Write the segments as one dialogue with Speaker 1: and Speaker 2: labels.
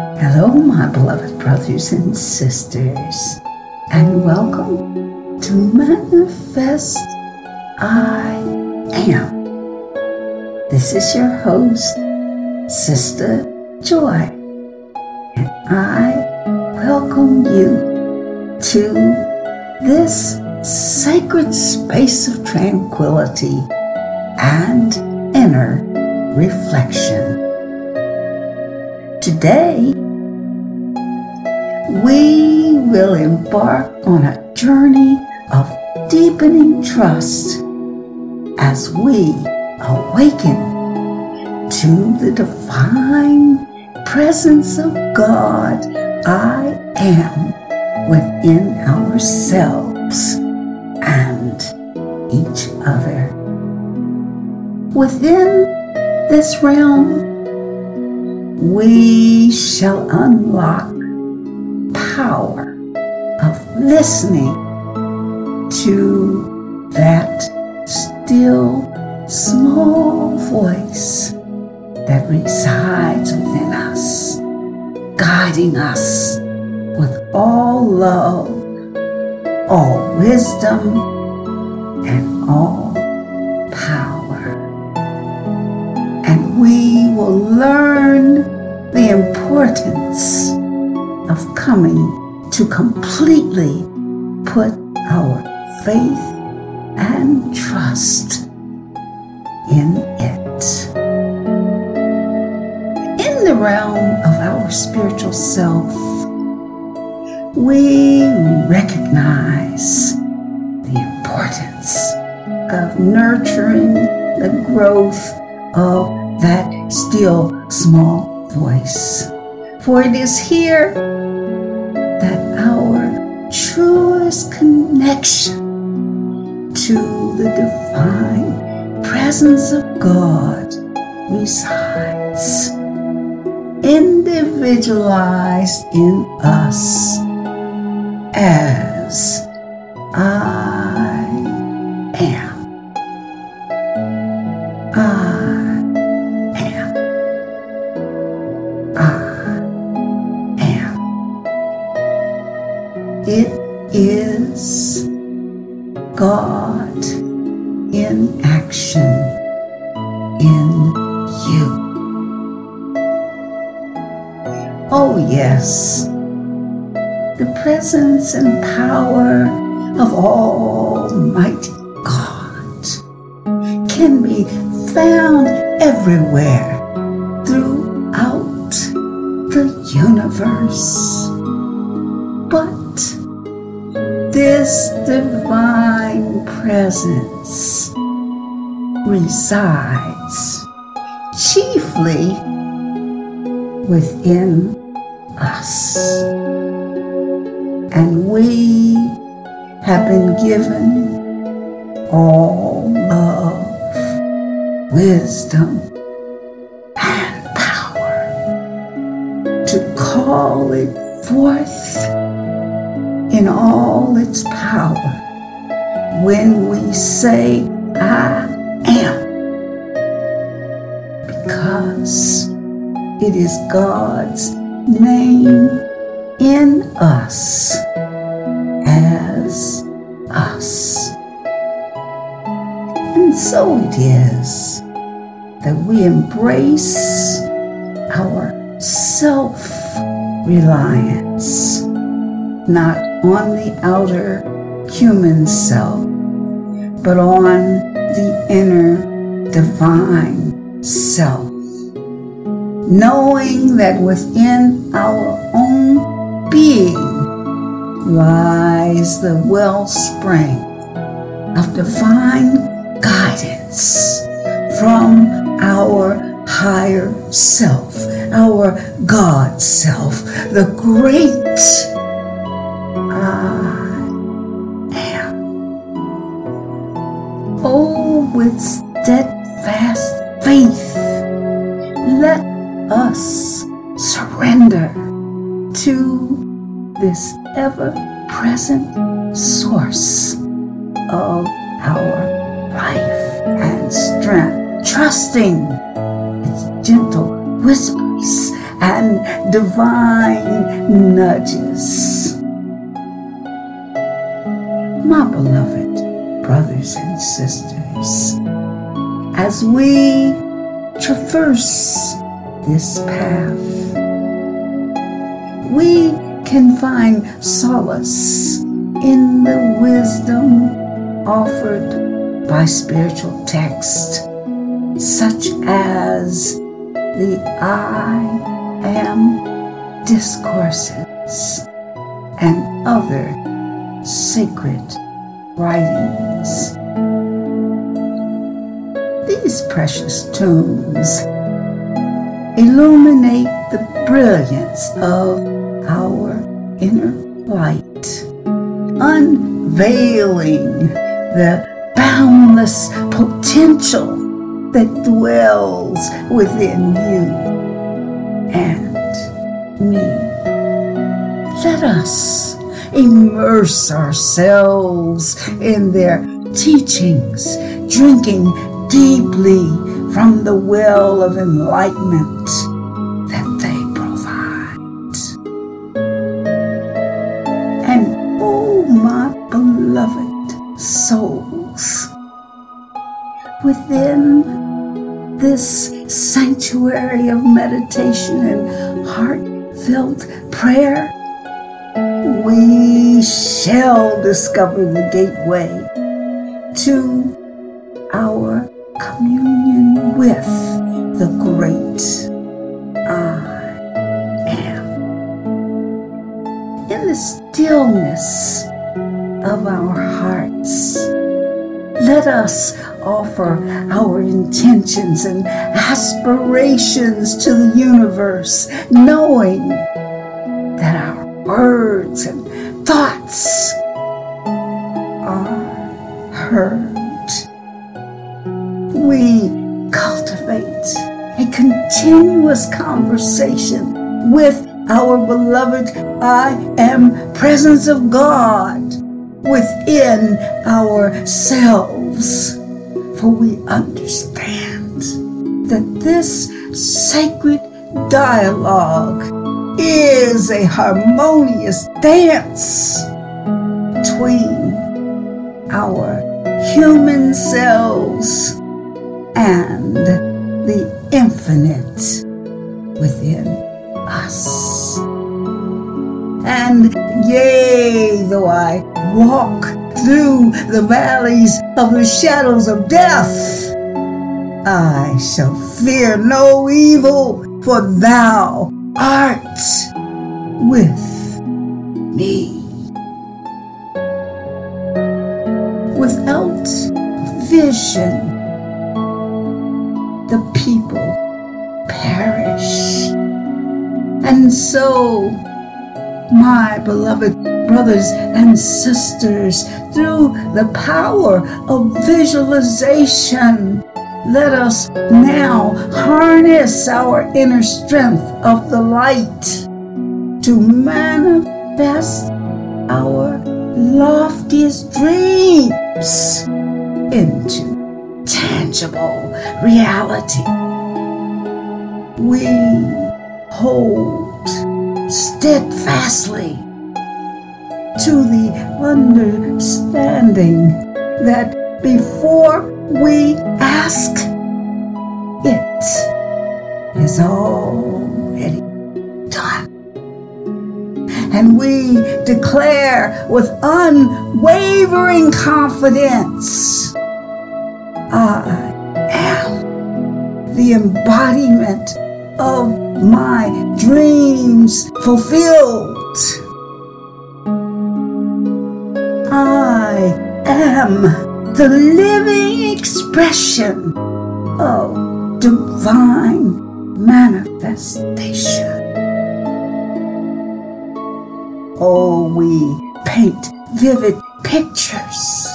Speaker 1: Hello, my beloved brothers and sisters, and welcome to Manifest I Am. This is your host, Sister Joy, and I welcome you to this sacred space of tranquility and inner reflection. Today, we will embark on a journey of deepening trust as we awaken to the divine presence of God I am within ourselves and each other. Within this realm, we shall unlock power of listening to that still small voice that resides within us, guiding us with all love, all wisdom, and all power. And we will learn importance of coming to completely put our faith and trust in it. In the realm of our spiritual self, we recognize the importance of nurturing the growth of that still small voice. For it is here that our truest connection to the divine presence of God resides, individualized in us as I am. I presence and power of Almighty God can be found everywhere throughout the universe. But this divine presence resides chiefly within us and we have been given all love, wisdom, and power to call it forth in all its power when we say, I am. Because it is God's name in us as us. And so it is that we embrace our self reliance, not on the outer human self, but on the inner divine self knowing that within our own being lies the wellspring of divine guidance from our higher self, our God self, the great I am. Oh, with steadfast this ever present source of our life and strength, trusting its gentle whispers and divine nudges. My beloved brothers and sisters, as we traverse this path, we can find solace in the wisdom offered by spiritual texts, such as the I Am discourses and other sacred writings. These precious tombs illuminate the brilliance of our inner light, unveiling the boundless potential that dwells within you and me. Let us immerse ourselves in their teachings, drinking deeply from the well of enlightenment my beloved souls, within this sanctuary of meditation and heartfelt prayer, we shall discover the gateway to our communion with the great I am. In the stillness of our hearts, let us offer our intentions and aspirations to the universe, knowing that our words and thoughts are heard. We cultivate a continuous conversation with our beloved I am presence of God within ourselves. For we understand that this sacred dialogue is a harmonious dance between our human selves and the infinite within us. And yea, though I walk through the valleys of the shadows of death, I shall fear no evil, for thou art with me. Without vision, the people perish. And so, my beloved brothers and sisters, through the power of visualization, let us now harness our inner strength of the light to manifest our loftiest dreams into tangible reality. We hold steadfastly to the understanding that before we ask, it is already done. And we declare with unwavering confidence I am the embodiment of my dreams fulfilled. I am the living expression of divine manifestation. Oh, we paint vivid pictures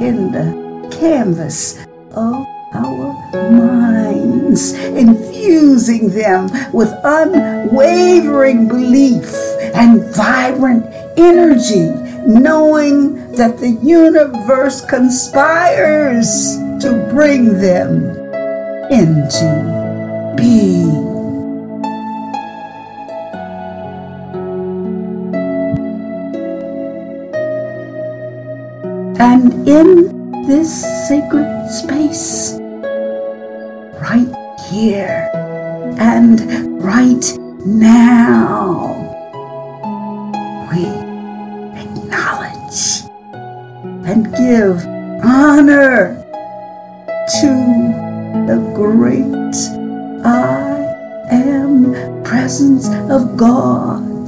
Speaker 1: in the canvas of our minds, infusing them with unwavering belief and vibrant energy, knowing that the universe conspires to bring them into being. And in this sacred space, right here and right now, we and give honor to the great I am presence of God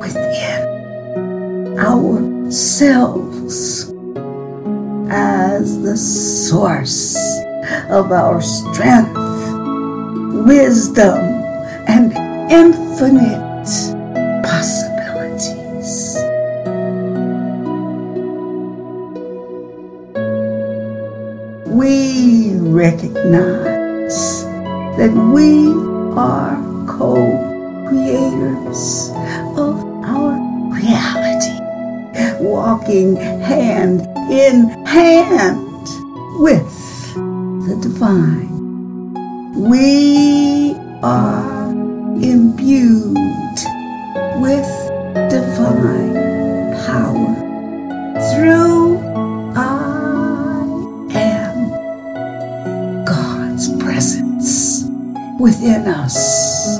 Speaker 1: within ourselves as the source of our strength, wisdom, and infinite possibilities. That we are co-creators of our reality, walking hand in hand with the divine. We are imbued with divine us.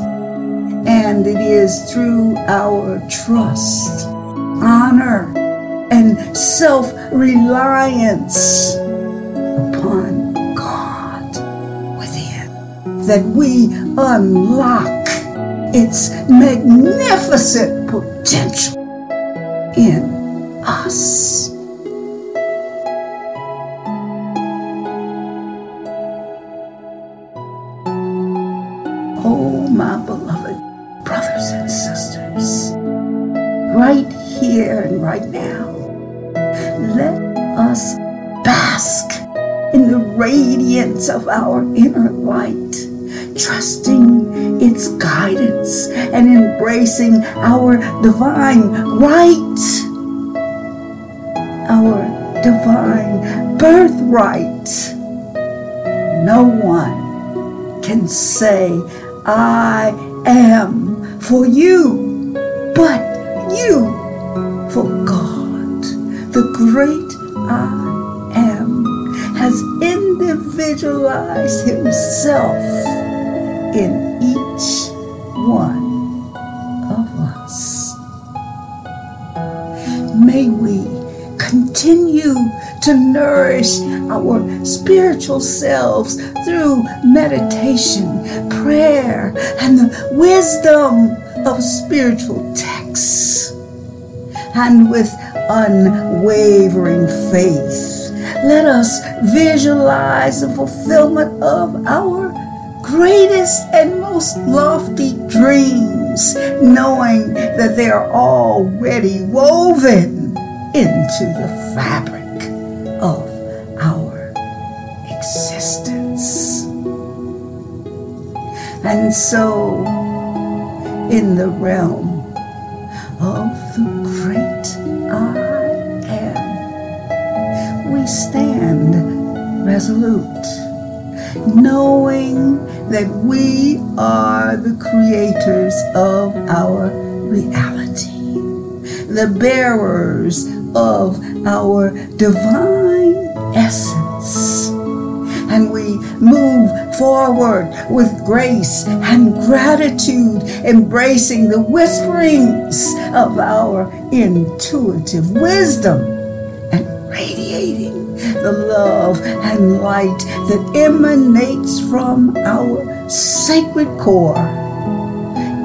Speaker 1: And it is through our trust, honor, and self reliance upon God within that we unlock its magnificent potential in us. Of our inner light, trusting its guidance and embracing our divine right, our divine birthright. No one can say, I am for you, but you for God, the great I am, has individualized himself in each one of us. May we continue to nourish our spiritual selves through meditation, prayer, and the wisdom of spiritual texts. And with unwavering faith, let us visualize the fulfillment of our greatest and most lofty dreams, knowing that they are already woven into the fabric of our existence. And so, in the realm of the stand resolute, knowing that we are the creators of our reality, the bearers of our divine essence. And we move forward with grace and gratitude, embracing the whisperings of our intuitive wisdom the love and light that emanates from our sacred core,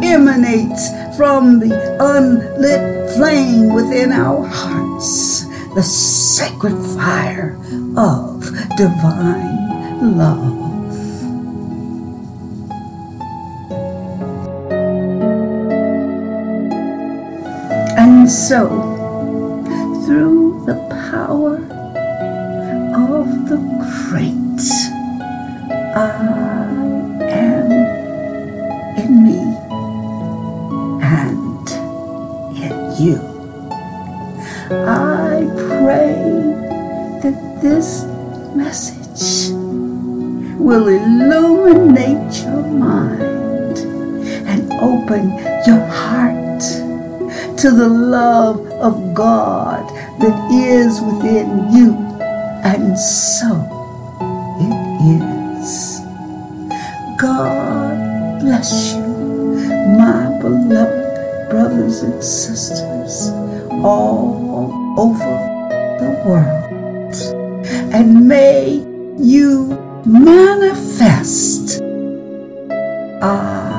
Speaker 1: emanates from the unlit flame within our hearts, the sacred fire of divine love. And so, through the power great I am in me and in you, I pray that this message will illuminate your mind and open your heart to the love of God that is within you. And so it is. God bless you, my beloved brothers and sisters all over the world. And may you manifest. Ah